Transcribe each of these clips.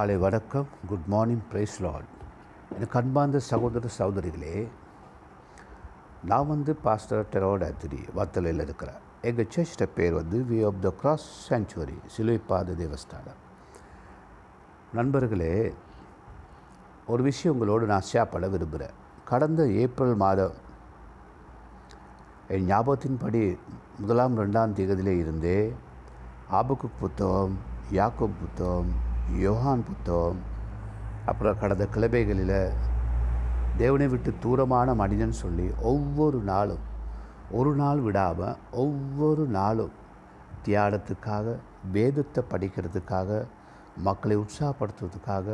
காலை வணக்கம். Good morning price Lord எனக்கு அன்பார்ந்த சகோதர சகோதரிகளே நான் வந்து பாஸ்டர் டெரோட் ஆத்திரி வத்தலையில் இருக்கிறேன். எங்கள் சர்ச்சிட்ட பேர் வந்து way of the cross sanctuary சிலுவைப்பாத தேவஸ்தானம். நண்பர்களே ஒரு விஷயம் உங்களோடு நான் ஷேர் பண்ண விரும்புகிறேன். கடந்த ஏப்ரல் மாதம் என் ஞாபகத்தின்படி முதலாம் ரெண்டாம் தேதியிலே இருந்தே ஆபுக்கு புத்தகம் யாக்கோ புத்தகம் யோகான் புத்தகம். அப்புறம் கடந்த கிளபைகளில் தேவனை விட்டு தூரமான மனிதன் சொல்லி ஒவ்வொரு நாளும் ஒரு நாள் விடாமல் ஒவ்வொரு நாளும் தியானத்துக்காக வேதத்தை படிக்கிறதுக்காக மக்களை உற்சாகப்படுத்துறதுக்காக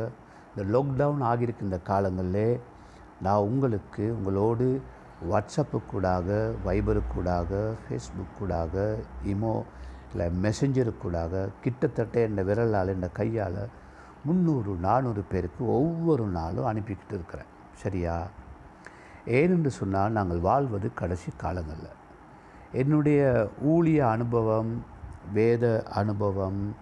இந்த லாக்டவுன் ஆகியிருக்கின்ற இந்த காலங்களிலே நான் உங்களுக்கு உங்களோடு வாட்ஸ்அப்புக்கூடாக வைபருக்கூடாக ஃபேஸ்புக்கூடாக இமோ இல்லை மெசஞ்சருக்கூடாக கிட்டத்தட்ட என் விரலால் என் கையால் முந்நூறு நானூறு பேருக்கு ஒவ்வொரு நாளும் அனுப்பிக்கிட்டு இருக்கிறேன். சரியா? ஏனென்று சொன்னால் நாங்கள் வாழ்வது கடைசி காலங்களில். என்னுடைய ஊழிய அனுபவம் வேத அனுபவம்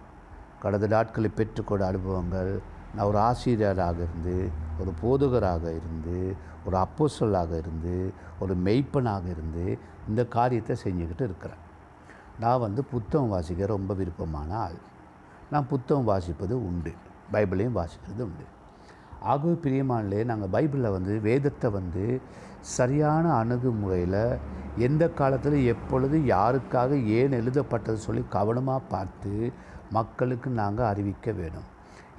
கடந்த நாட்களில் பெற்றுக்கொண்ட அனுபவங்கள் நான் ஒரு ஆசிரியராக இருந்து ஒரு போதகராக இருந்து ஒரு அப்போசலாக இருந்து ஒரு மெய்ப்பனாக இருந்து இந்த காரியத்தை செஞ்சுக்கிட்டு இருக்கிறேன். நான் வந்து புத்தகம் வாசிக்க ரொம்ப விருப்பமான ஆள். நான் புத்தகம் வாசிப்பது உண்டு. பைபிளையும் வாசிக்கிறது உண்டு. ஆகவே பிரியமானிலே நாங்கள் பைபிளில் வந்து வேதத்தை வந்து சரியான அணுகுமுறையில் எந்த காலத்தில் எப்பொழுது யாருக்காக ஏன் எழுதப்பட்டது சொல்லி கவனமாக பார்த்து மக்களுக்கு நாங்கள் அறிவிக்க வேணும்.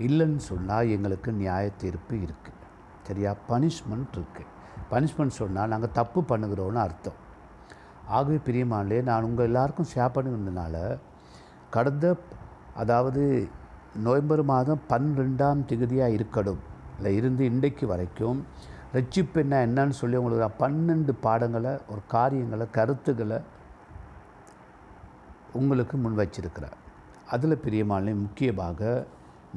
இல்லைன்னு சொன்னால் எங்களுக்கு நியாய தீர்ப்பு இருக்குது சரியா? பனிஷ்மெண்ட் இருக்குது பனிஷ்மெண்ட் சொன்னால் நாங்கள் தப்பு பண்ணுகிறோன்னு அர்த்தம். ஆகவே பிரியமானே நான் உங்கள் எல்லாருக்கும் ஷேர் பண்ணி வந்ததுனால கடந்த அதாவது நவம்பர் மாதம் பன்னிரெண்டாம் திகதியாக இருக்கணும் இல்லை இருந்து இன்றைக்கு வரைக்கும் ரட்சிப்பு என்ன என்னன்னு சொல்லி உங்களுக்கு நான் பன்னெண்டு பாடங்களை ஒரு காரியங்களை கருத்துக்களை உங்களுக்கு முன் வச்சிருக்கிறேன். அதில் பிரியமான முக்கியமாக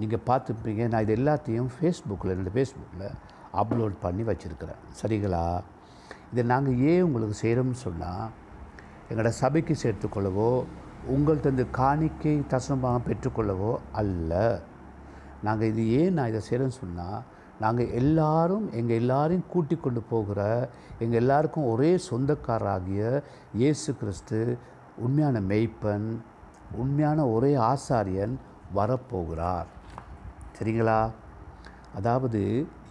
நீங்கள் பார்த்துப்பீங்க நான் இது எல்லாத்தையும் ஃபேஸ்புக்கில் என்னோடய ஃபேஸ்புக்கில் அப்லோட் பண்ணி வச்சுருக்கிறேன். சரிங்களா? இதை நாங்கள் ஏன் உங்களுக்கு செய்கிறோம்னு சொன்னால் எங்களோட சபைக்கு சேர்த்துக்கொள்ளவோ உங்கள்கிட்ட இந்த காணிக்கை தசமாக பெற்றுக்கொள்ளவோ அல்ல. நாங்கள் இது ஏன் நான் இதை செய்கிறேன்னு சொன்னால் நாங்கள் எல்லாரும் எங்கள் எல்லாரையும் கூட்டி கொண்டு போகிற எங்கள் எல்லாருக்கும் ஒரே சொந்தக்காரராகிய இயேசு கிறிஸ்து உண்மையான மெய்ப்பன் உண்மையான ஒரே ஆசாரியன் வரப்போகிறார். சரிங்களா? அதாவது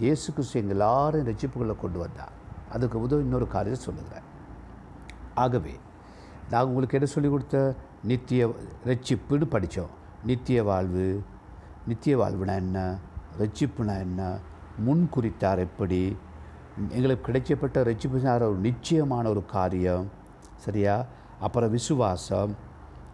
இயேசு கிறிஸ்து எங்கள் எல்லாரும் ரசிப்புகளை கொண்டு வந்தார். அதுக்கு உதவி இன்னொரு காரியத்தை சொல்லுகிறேன். ஆகவே நான் உங்களுக்கு என்ன சொல்லிக் கொடுத்த நித்திய ரட்சிப்புன்னு படித்தோம். நித்திய வாழ்வு. நித்திய வாழ்வுனா என்ன? ரட்சிப்புனா என்ன? முன் குறித்தார் எப்படி? எங்களுக்கு கிடைக்கப்பட்ட ரட்சிப்பு ஒரு நிச்சயமான ஒரு காரியம். சரியா? அப்புறம் விசுவாசம்.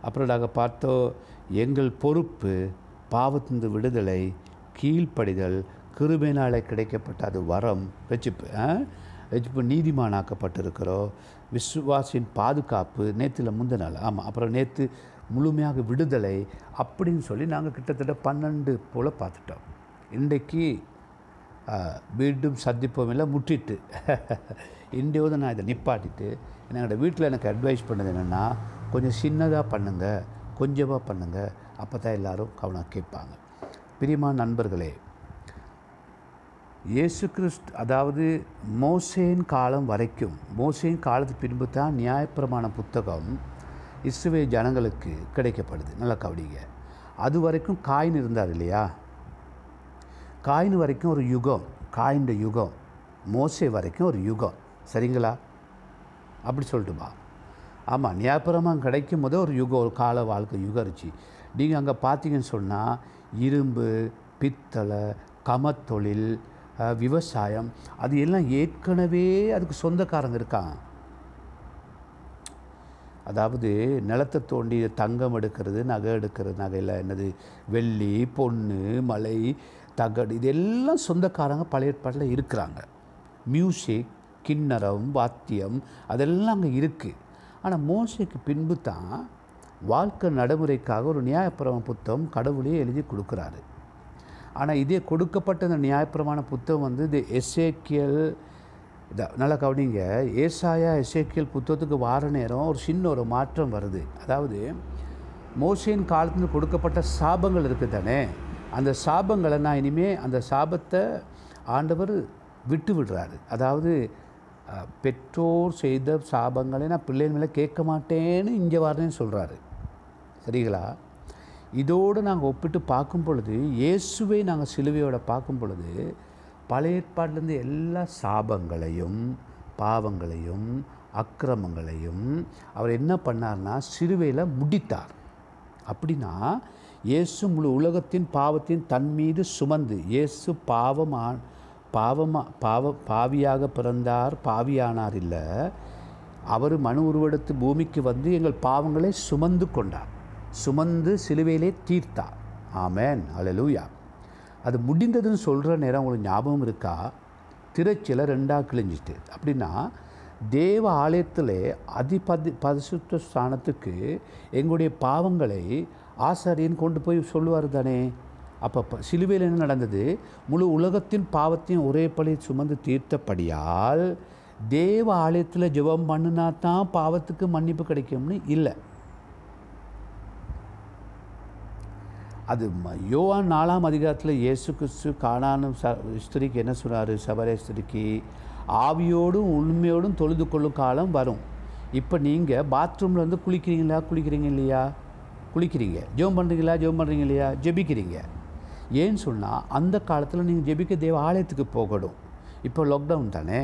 அப்புறம் நாங்கள் பார்த்தோம் எங்கள் பொறுப்பு பாவத்திலிருந்து விடுதலை கீழ்ப்படிதல் கிருபைனாலே கிடைக்கப்பட்ட அது வரம் ரட்சிப்பு ரட்சிப்பு நீதிமானாக்கப்பட்டிருக்கிறோம். விஸ்வாசின் பாதுகாப்பு நேற்றில் முந்த நாள். ஆமாம் அப்புறம் நேற்று முழுமையாக விடுதலை அப்படின்னு சொல்லி நாங்கள் கிட்டத்தட்ட பன்னெண்டு போல் பார்த்துட்டோம். இன்றைக்கு மீண்டும் சந்திப்போம் இல்லை முட்டிட்டு இன்றையோடு நான் இதை நிப்பாட்டிட்டு என்னோடய வீட்டில் எனக்கு அட்வைஸ் பண்ணது என்னென்னா கொஞ்சம் சின்னதாக பண்ணுங்கள் கொஞ்சமாக பண்ணுங்கள் அப்போ தான் எல்லோரும் கவனம் கேட்பாங்க. பிரியமான நண்பர்களே இயேசு கிறிஸ்ட் அதாவது மோசேன் காலம் வரைக்கும் மோசேன் காலத்துக்கு பின்பு தான் நியாயப்பிரமாண புத்தகம் இஸ்ரவே ஜனங்களுக்கு கிடைக்கப்படுது. நல்லா கவனிங்க. அது வரைக்கும் காயின் இருந்தார் இல்லையா? காயின் வரைக்கும் ஒரு யுகம் காயின் யுகம் மோசே வரைக்கும் ஒரு யுகம். சரிங்களா? அப்படி சொல்லட்டுமா? ஆமாம் நியாயப்பிரமாணம் கிடைக்கும் போதே ஒரு யுகம் ஒரு கால வாழ்க்கை யுகம் இருந்துச்சு. நீங்கள் அங்கே பார்த்தீங்கன்னு சொன்னால் இரும்பு பித்தளை கமத்தொழில் விவசாயம். அது எல்லாம் ஏற்கனவே அதுக்கு சொந்தக்காரங்க இருக்காங்க. அதாவது நிலத்தை தோண்டி தங்கம் எடுக்கிறது நகை எடுக்கிறது நகையில் என்னது வெள்ளி பொண்ணு மலை தகடு இதெல்லாம் சொந்தக்காரங்க பழைய ஏற்பாட்டில் இருக்கிறாங்க. மியூசிக் கிண்ணறம் வாத்தியம் அதெல்லாம் அங்கே இருக்குது ஆனால் மோசைக்கு பின்பு தான் வாழ்க்கை நடைமுறைக்காக ஒரு நியாயப்பிரம புத்தகம் கடவுளே எழுதி கொடுக்குறாரு. ஆனால் இதே கொடுக்கப்பட்ட இந்த நியாயப்பிரமான புத்தகம் வந்து இது எஸ்ஏக்கியல் நல்லா கவனிங்க. ஏசாயா எஸ்ஏக்கியல் புத்தகத்துக்கு வார நேரம் ஒரு சின்ன ஒரு மாற்றம் வருது. அதாவது மோசையின் காலத்தில் கொடுக்கப்பட்ட சாபங்கள் இருக்குது தானே? அந்த சாபங்களை நான் இனிமேல் அந்த சாபத்தை ஆண்டவர் விட்டு விடுறாரு. அதாவது பெற்றோர் செய்த சாபங்களை நான் பிள்ளைகள் மேலே கேட்க மாட்டேன்னு இங்கே வரேன்னு சொல்கிறாரு சரிங்களா? இதோடு நாங்கள் ஒப்பிட்டு பார்க்கும் பொழுது இயேசுவை நாங்கள் சிலுவையோட பார்க்கும் பொழுது பழைய ஏற்பாட்டிலேருந்து எல்லா சாபங்களையும் பாவங்களையும் அக்கிரமங்களையும் அவர் என்ன பண்ணார்னா சிலுவையில் முடித்தார். அப்படின்னா இயேசு முழு உலகத்தின் பாவத்தின் தன் மீது சுமந்து இயேசு பாவமா பாவமா பாவ பாவியாக பிறந்தார் பாவியானார் இல்லை அவர் மனு உருவெடுத்து பூமிக்கு வந்து எங்கள் பாவங்களை சுமந்து கொண்டார். சுமந்து சிலுவையிலே தீர்த்தார். ஆமேன். அல்லேலூயா அது முடிந்ததுன்னு சொல்கிற நேரம் உங்களுக்கு ஞாபகம் இருக்கா? திரைச்சில ரெண்டாக கிழிஞ்சிட்டு. அப்படின்னா தேவ ஆலயத்தில் அதிபதி பரிசுத்த ஸ்தானத்துக்கு எங்களுடைய பாவங்களை ஆசாரியன் கொண்டு போய் சொல்லுவார் தானே? அப்போ சிலுவையில் என்ன நடந்தது? முழு உலகத்தின் பாவத்தையும் ஒரே பழி சுமந்து தீர்த்தபடியால் தேவ ஆலயத்தில் ஜெபம் பண்ணினா தான் பாவத்துக்கு மன்னிப்பு கிடைக்கும்னு இல்லை. அது யோவான் நாலாம் அதிகாரத்தில் இயேசு கிறிஸ்து காணானும் ச ஸ்திரிக்கு என்ன சொன்னார்? சபரே ஸ்திரிக்கு ஆவியோடும் உண்மையோடும் தொழுது கொள்ளும் காலம் வரும். இப்போ நீங்கள் பாத்ரூமில் வந்து குளிக்கிறீங்களா? குளிக்கிறீங்க இல்லையா? குளிக்கிறீங்க. ஜெபம் பண்ணுறீங்களா ஜெபம் பண்ணுறீங்க இல்லையா? ஜெபிக்கிறீங்க. ஏன்னு சொன்னால் அந்த காலத்தில் நீங்கள் ஜெபிக்க தேவ ஆலயத்துக்கு போகணும். இப்போ லாக்டவுன் தானே?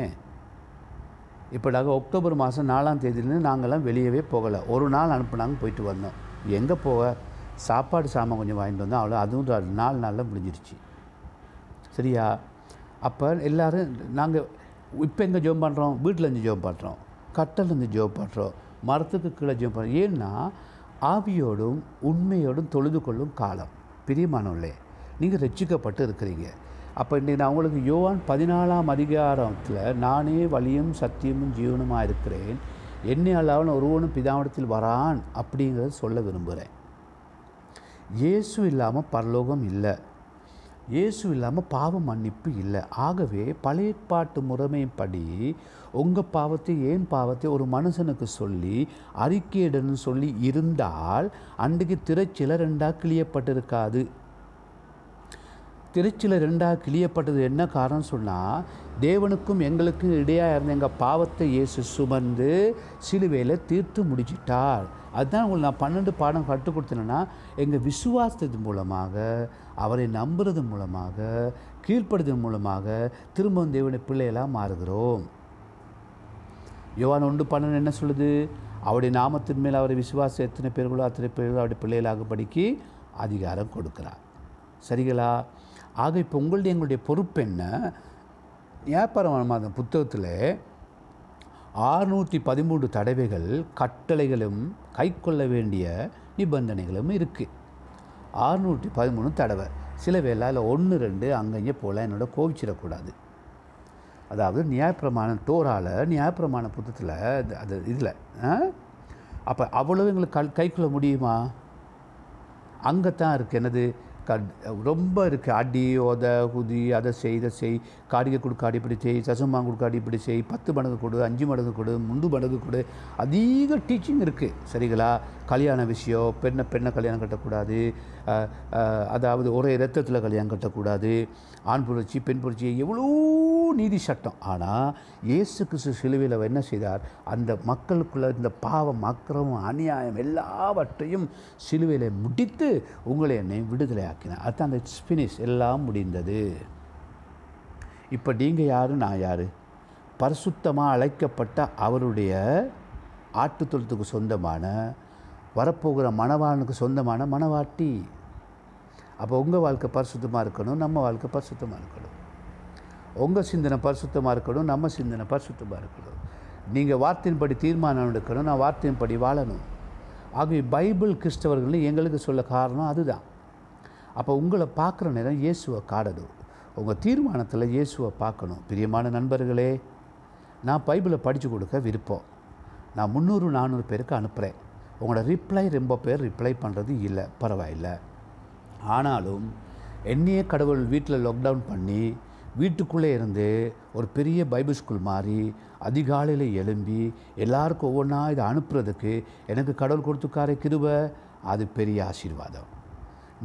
இப்போ நாங்கள் அக்டோபர் மாதம் நாலாம் தேதியிலேருந்து நாங்கள்லாம் வெளியவே போகலை. ஒரு நாள் அனுப்புனாங்க போயிட்டு வந்தோம். எங்கே போக சாப்பாடு சாமான் கொஞ்சம் வாங்கிட்டு வந்தோம் அவ்வளோ அதுவும் ஒரு நாலு நாளில் முடிஞ்சிருச்சு. சரியா? அப்போ எல்லோரும் நாங்கள் இப்போ எங்கே ஜோம் பண்ணுறோம் வீட்டில் இருந்து ஜோம் பண்ணுறோம் கட்டலேருந்து ஜோம் பண்ணுறோம் மரத்துக்கு கீழே ஜோம் பண்ணுறோம் ஏன்னா ஆவியோடும் உண்மையோடும் தொழுது கொள்ளும் காலம். பிரியமானவர்களே நீங்கள் ரட்சிக்கப்பட்டு இருக்கிறீங்க. அப்போ இன்றைக்கி நான் உங்களுக்கு யோவான் பதினாலாம் அதிகாரத்தில் நானே வழியும் சத்தியமும் ஜீவனுமாக இருக்கிறேன். என்னை அல்லாமல் ஒருவனும் பிதாவிடத்தில் வரான் அப்படிங்கிறத சொல்ல விரும்புகிறேன் இயேசு இல்லாமல் பரலோகம் இல்லை. இயேசு இல்லாமல் பாவ மன்னிப்பு இல்லை. ஆகவே பழைய ஏற்பாட்டு முறைமைப்படி உங்கள் பாவத்தை ஏன் பாவத்தை ஒரு மனுஷனுக்கு சொல்லி அறிக்கையிடன்னு சொல்லி இருந்தால் அன்றைக்கு திரைச்சில ரெண்டாக கிளியப்பட்டிருக்காது. திருச்சியில் ரெண்டாக கிளியப்பட்டது என்ன காரணம் சொன்னால் தேவனுக்கும் எங்களுக்கும் இடையாக இருந்த எங்கள் பாவத்தை இயேசு சுமந்து சிலுவையில் தீர்த்து முடிச்சிட்டார். அதுதான் உங்களுக்கு நான் பன்னெண்டு பாடம் கற்றுக் கொடுத்தேன்னா எங்கள் விசுவாசத்தின் மூலமாக அவரை நம்புறது மூலமாக கீழ்ப்படுதல் மூலமாக திரும்பவும் தேவனுடைய பிள்ளையெல்லாம் மாறுகிறோம். யோவான் ஒன்று பன்னெண்டு என்ன சொல்லுது? அவருடைய நாமத்தின் மேல் அவரை விசுவாசம் எத்தனை பேர்களோ அத்தனை பேர்களோ அவருடைய பிள்ளைகளாக படிக்க அதிகாரம் கொடுக்கிறார். சரிங்களா? ஆக இப்போ உங்களுடைய எங்களுடைய பொறுப்பு என்ன? வியாபாரம் மாதம் புத்தகத்தில் ஆறுநூற்றி பதிமூன்று தடவைகள் கட்டளைகளும் கைக்கொள்ள வேண்டிய நிபந்தனைகளும் இருக்குது ஆறுநூற்றி பதிமூணு தடவை. சில வேளை அதில் ஒன்று ரெண்டு அங்கங்கே போல் என்னோட கோவிச்சிடக்கூடாது. அதாவது நியாயப்பிரமாணம் டோரால் நியாயப்பிரமாண புத்தகத்தில் அது- அது இதில் அப்போ அவ்வளவு எங்களுக்கு கல் கைக்குள்ள முடியுமா? அங்கே தான் இருக்குது என்னது? க ரொம்ப இருக்குது அடி உத குதி அதை செய் இதை செய். காடிகை கொடுக்க இப்படி செய். சசமாங்க கொடுக்க இப்படி செய். பத்து மடங்கு கொடு அஞ்சு மடங்கு கொடு முண்டு மடங்கு கொடு. அதிக டீச்சிங் இருக்குது சரிங்களா? கல்யாண விஷயம் பெண்ணை பெண்ணை கல்யாணம் கட்டக்கூடாது. அதாவது ஒரே ரத்தத்தில் கல்யாணம் கட்டக்கூடாது. ஆண் புரட்சி பெண் புரட்சி எவ்வளோ நீதி சட்டம். ஆனால் இயேசு கிறிஸ்து சிலுவையில் அவர் என்ன செய்தார்? அந்த மக்களுக்குள்ள இந்த பாவம் அக்கிரமம் அநியாயம் எல்லாவற்றையும் சிலுவையில் முடித்து உங்களை என்னை விடுதலை ஆக்கினார். அதுதான் அந்த ஃபினிஷ் எல்லாம் முடிந்தது. இப்போ நீங்கள் யாரு? நான் யார்? பரிசுத்தமாக அழைக்கப்பட்ட அவருடைய ஆட்டுத்தொழுத்துக்கு சொந்தமான வரப்போகிற மணவாளனுக்கு சொந்தமான மணவாட்டி. அப்போ உங்கள் வாழ்க்கை பரிசுத்தமாக இருக்கணும் நம்ம வாழ்க்கை பரிசுத்தமாக இருக்கணும். உங்கள் சிந்தனை பரிசுத்தமாக இருக்கணும் நம்ம சிந்தனை பரிசுத்தமாக இருக்கணும். நீங்கள் வார்த்தையின்படி தீர்மானம் எடுக்கணும் நான் வார்த்தையின்படி வாழணும். ஆகவே பைபிள் கிறிஸ்தவர்கள்னு எங்களுக்கு சொல்ல காரணம் அதுதான். அப்போ உங்களை பார்க்குற நேரம் இயேசுவை காடணும். உங்கள் தீர்மானத்தில் இயேசுவை பார்க்கணும். பிரியமான நண்பர்களே நான் பைபிளை படித்து கொடுக்க விருப்பம். நான் முந்நூறு நானூறு பேருக்கு அனுப்புகிறேன் உங்களோட ரிப்ளை ரொம்ப பேர் ரிப்ளை பண்ணுறது இல்லை பரவாயில்லை. ஆனாலும் என்னையே கடவுள் வீட்டில் லாக்டவுன் பண்ணி வீட்டுக்குள்ளே இருந்து ஒரு பெரிய பைபிள் ஸ்கூல் மாதிரி அதிகாலையில் எழும்பி எல்லாருக்கும் ஒவ்வொன்றா இதை அனுப்புறதுக்கு எனக்கு கடவுள் கொடுத்துக்கார கிருப அது பெரிய ஆசீர்வாதம்.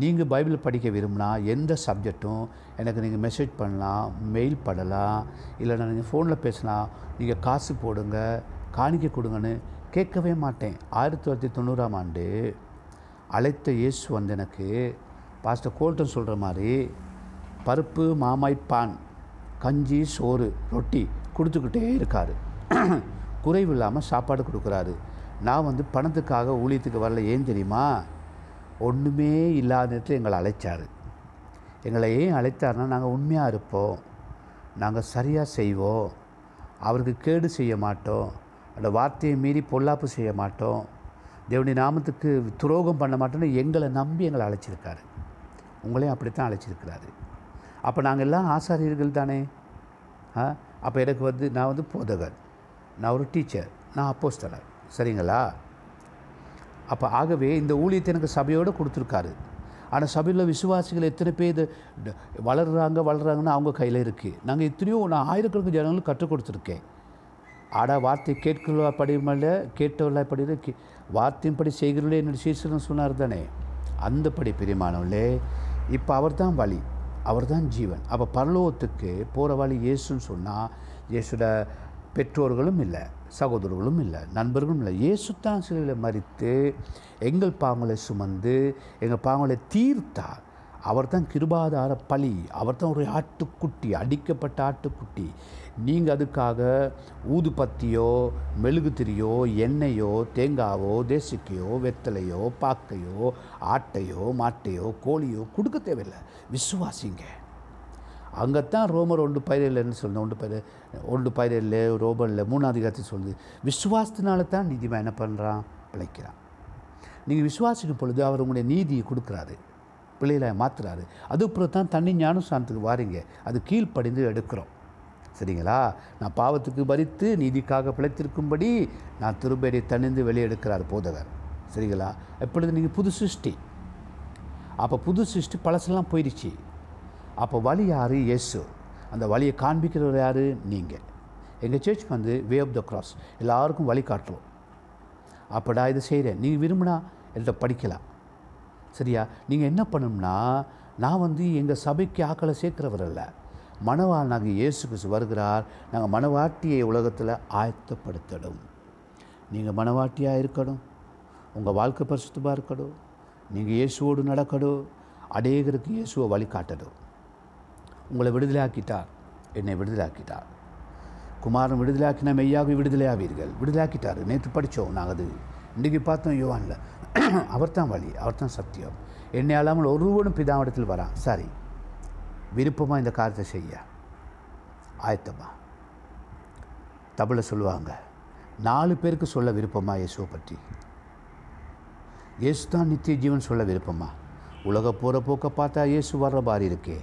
நீங்கள் பைபிள் படிக்க விரும்பினா எந்த சப்ஜெக்ட்டும் எனக்கு நீங்கள் மெசேஜ் பண்ணலாம் மெயில் பண்ணலாம் இல்லைனா நீங்கள் ஃபோனில் பேசலாம் நீங்கள் காசு போடுங்க காணிக்க கொடுங்கன்னு கேட்கவே மாட்டேன். ஆயிரத்தி தொள்ளாயிரத்தி தொண்ணூறாம் ஆண்டு அழைத்த இயேசு வந்து எனக்கு பாஸ்டர் கோல்டன் சொல்கிற மாதிரி பருப்பு மாமாய்ப்பான் கஞ்சி சோறு ரொட்டி கொடுத்துக்கிட்டே இருக்கார். குறைவு இல்லாமல் சாப்பாடு கொடுக்குறாரு. நான் வந்து பணத்துக்காக ஊழியத்துக்கு வரல. ஏன் தெரியுமா? ஒன்றுமே இல்லாத நேரத்தில் எங்களை அழைச்சார். எங்களை ஏன் அழைத்தார்னா நாங்கள் உண்மையாக இருப்போம். நாங்கள் சரியாக செய்வோம். அவருக்கு கேடு செய்ய மாட்டோம். அந்த வார்த்தையை மீறி பொல்லாப்பு செய்ய மாட்டோம். தேவனுடைய நாமத்துக்கு துரோகம் பண்ண மாட்டோம்னு எங்களை நம்பி எங்களை அழைச்சிருக்காரு. உங்களையும் அப்படித்தான் அழைச்சிருக்கிறாரு. அப்போ நாங்கள் எல்லாம் ஆசாரியர்கள் தானே? ஆ? அப்போ எனக்கு வந்து நான் வந்து போதகர். நான் ஒரு டீச்சர் நான் அப்போஸ்தலர். சரிங்களா? அப்போ ஆகவே இந்த ஊழியத்தை எனக்கு சபையோடு கொடுத்துருக்காரு. ஆனால் சபையில் விசுவாசிகள் எத்தனை பேர் இது வளர்கிறாங்கன்னு அவங்க கையில் இருக்குது நாங்கள் எத்தனையோ நான் ஆயிரக்கணக்கு ஜனங்களும் கற்றுக் கொடுத்துருக்கேன். ஆடா வார்த்தை கேட்கிறவா படிமல்ல கேட்டவர்களா படி கே வார்த்தையின்படி செய்கிறவர்களே என்னுடைய சீசனம் சொன்னார் தானே? அந்தப்படி பிரியமானவர்களே இப்போ அவர் தான் வழி அவர் தான் ஜீவன். அப்போ பரலோகத்துக்கு போகிற வழி இயேசுன்னு சொன்னால் இயேசுட பெற்றோர்களும் இல்லை சகோதரர்களும் இல்லை நண்பர்களும் இல்லை. இயேசு தான் சிலையில் மறித்து எங்கள் பாவங்களை சுமந்து எங்கள் பாவங்களை தீர்த்தார். அவர் தான் கிருபாதார பலி அவர் தான் ஒரு ஆட்டுக்குட்டி அடிக்கப்பட்ட ஆட்டுக்குட்டி. நீங்கள் அதுக்காக ஊதுபத்தியோ மெழுகுத்திரியோ எண்ணெயோ தேங்காவோ தேசிக்கையோ வெத்தலையோ பாக்கையோ ஆட்டையோ மாட்டையோ கோழியோ கொடுக்க தேவையில்லை. விசுவாசிங்க. அங்கத்தான் ரோமர் ஒன்று பயிரில்லைன்னு சொல்லுது? ஒன்று பயிர் ஒன்று பயிரில்லை ரோமரில் மூணாவது காத்தி சொல்லுது விசுவாசத்தினால தான் நீதிமா என்ன பண்ணுறான் பிழைக்கிறான். நீங்கள் விசுவாசிக்கும் பொழுது அவர் உங்களுடைய நீதியை கொடுக்குறாரு. பிள்ளைகளை மாற்றுறாரு அதுக்கப்புறம் தான் தண்ணி ஞானஸ்தானத்துக்கு வாரீங்க. அது கீழ்ப்படிந்து எடுக்கிறோம். சரிங்களா? நான் பாவத்துக்கு பறித்து நீதிக்காக பிழைத்திருக்கும்படி நான் திரும்படி தணிந்து வெளியே போதவர் போதகர். சரிங்களா? எப்பொழுது நீங்கள் புது சிருஷ்டி. அப்போ புது சிருஷ்டி பழசெல்லாம் போயிடுச்சு. அப்போ வழி யார்? இயேசு. அந்த வழியை காண்பிக்கிறவர் யார்? நீங்கள் எங்கள் சர்ச் வந்து வே ஆஃப் த கிராஸ் எல்லாருக்கும் வழி காட்டுறோம் அப்படா இதை செய்கிறேன் நீங்கள் விரும்பினா என்கிட்ட படிக்கலாம். சரியா? நீங்கள் என்ன பண்ணணும்னா நான் வந்து எங்கள் சபைக்கு ஆக்களை சேர்க்கிறவர் அல்ல. மணவாள் நாங்கள் இயேசு கிறிஸ்து வருகிறார். நாங்கள் மணவாட்டியை உலகத்தில் ஆயத்தப்படுத்தணும். நீங்கள் மணவாட்டியாக இருக்கணும். உங்கள் வாழ்க்கை பரிசுத்தமாக இருக்கணும். நீங்கள் இயேசுவோடு நடக்கணும். அநேகருக்கு இயேசுவை வழிகாட்டணும். உங்களை விடுதலையாக்கிட்டார். என்னை விடுதலாக்கிட்டார் குமாரன் விடுதலையாக்கின மெய்யாக விடுதலையாவீர்கள். விடுதலாக்கிட்டார் நேற்று படித்தோம் நாங்கள் அது. இன்றைக்கி பார்த்தோம் யுவானில். அவர் தான் வழி அவர் தான் சத்தியம். என்னை அல்லாமல் ஒருவனும் பிதாவிடத்தில் வரான் சரி விருப்பமாக இந்த காரியத்தை செய்ய. ஆயத்தமா. தமிழில் சொல்லுவாங்க நாலு பேருக்கு சொல்ல விருப்பமா இயேசுவை பற்றி? இயேசு தான் நித்திய ஜீவன் சொல்ல விருப்பமா? உலக போகிற போக்க பார்த்தா இயேசு வர்ற மாதிரி இருக்கே.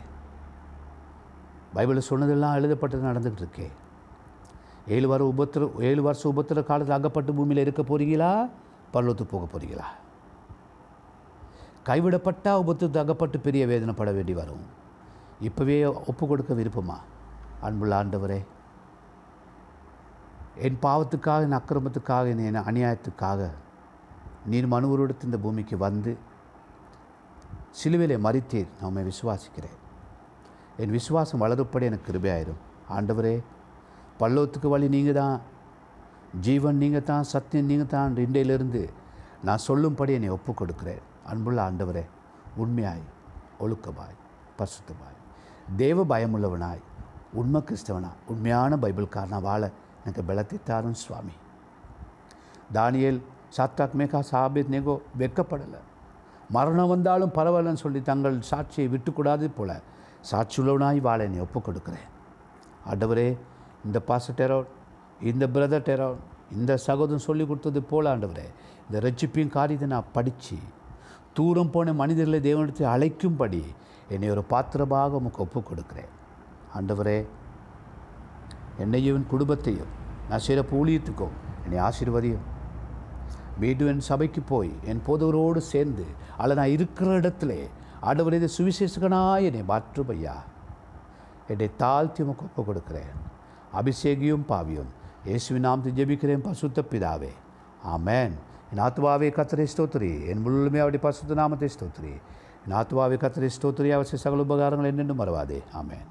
பைபிளில் சொன்னதெல்லாம் எழுதப்பட்டது நடந்துக்கிட்டு இருக்கே. ஏழு வார உபத்திர ஏழு வருஷம் உபத்திர காலத்தில் அகப்பட்டு பூமியில் இருக்க போகிறீங்களா பரலோத்து போக போகிறீங்களா கைவிடப்பட்டா உபத்து அகப்பட்டு பெரிய வேதனைப்பட வேண்டி வரும். இப்போவே ஒப்பு கொடுக்க விருப்பமா? அன்புள்ள ஆண்டவரே. என் பாவத்துக்காக என் அக்கிரமத்துக்காக என் அநியாயத்துக்காக நீர் மனுவரோடு இந்த பூமிக்கு வந்து சிலுவையிலே மறித்தீர் நான் உண்மை விசுவாசிக்கிறேன். என் விசுவாசம் வளருப்படி எனக்கு கிருபையாயிரும். ஆண்டவரே பல்லோத்துக்கு வழி நீங்கள் தான் ஜீவன் நீங்கள் தான் சத்தியம் நீங்கள் தான் இன்றையிலிருந்து நான் சொல்லும்படி என்னை ஒப்புக் கொடுக்கிறேன் அன்புள்ள ஆண்டவரே உண்மையாய் ஒழுக்கமாய் பரிசுத்தமாய் தேவ பயமுள்ளவனாய் உண்மை கிறிஸ்தவனா உண்மையான பைபிள்காரனா வாழ எனக்கு பலத்தை தாரும் சுவாமி. தானியேல் சாத்தாக் மேகா சாபித் நேகோ வெட்கப்படலை. மரணம் வந்தாலும் பரவாயில்லன்னு சொல்லி தங்கள் சாட்சியை விட்டுக்கூடாது போல சாட்சியுள்ளவனாய் வாழ என்னை ஒப்புக் கொடுக்குறேன் ஆண்டவரே இந்த பாச இந்த பிரதர் டெரோன் இந்த சகோதரன் சொல்லி கொடுத்தது போல ஆண்டவரே இந்த ரட்சிப்பையும் காரியத்தை நான் படித்து தூரம் போன மனிதர்களை தேவனத்தை அழைக்கும்படி என்னை ஒரு பாத்திரமாக உமக்கு ஒப்புக் கொடுக்குறேன் ஆண்டவரே என்னையும் என் குடும்பத்தையும் நான் சிறப்பு ஊழியத்துக்கும் என்னை ஆசீர்வதியும். மீண்டும் என் சபைக்கு போய் என் போதவரோடு சேர்ந்து அல்ல நான் இருக்கிற இடத்துல ஆண்டவரே இந்த சுவிசேஷகனாய் என்னை மாற்றும் என்னை தாழ்த்தி உமக்கு ஒப்பு கொடுக்குறேன் அபிஷேகியும் பாவியும் இயேசுவின் நாமத்தை ஜெபிக்கிறேன் பசுத்த பிதாவே. ஆமேன். என் ஆத்மாவே கத்திரை ஸ்தோத்ரி என் முழுமே அவருடைய பசுத்த நாமத்தை ஸ்தோத்ரி என் நாத்துவாவை கத்திரை ஸ்தோத்ரி அவசிய சகல உபகாரங்கள் என்னென்னு மறவாதே. ஆமேன்.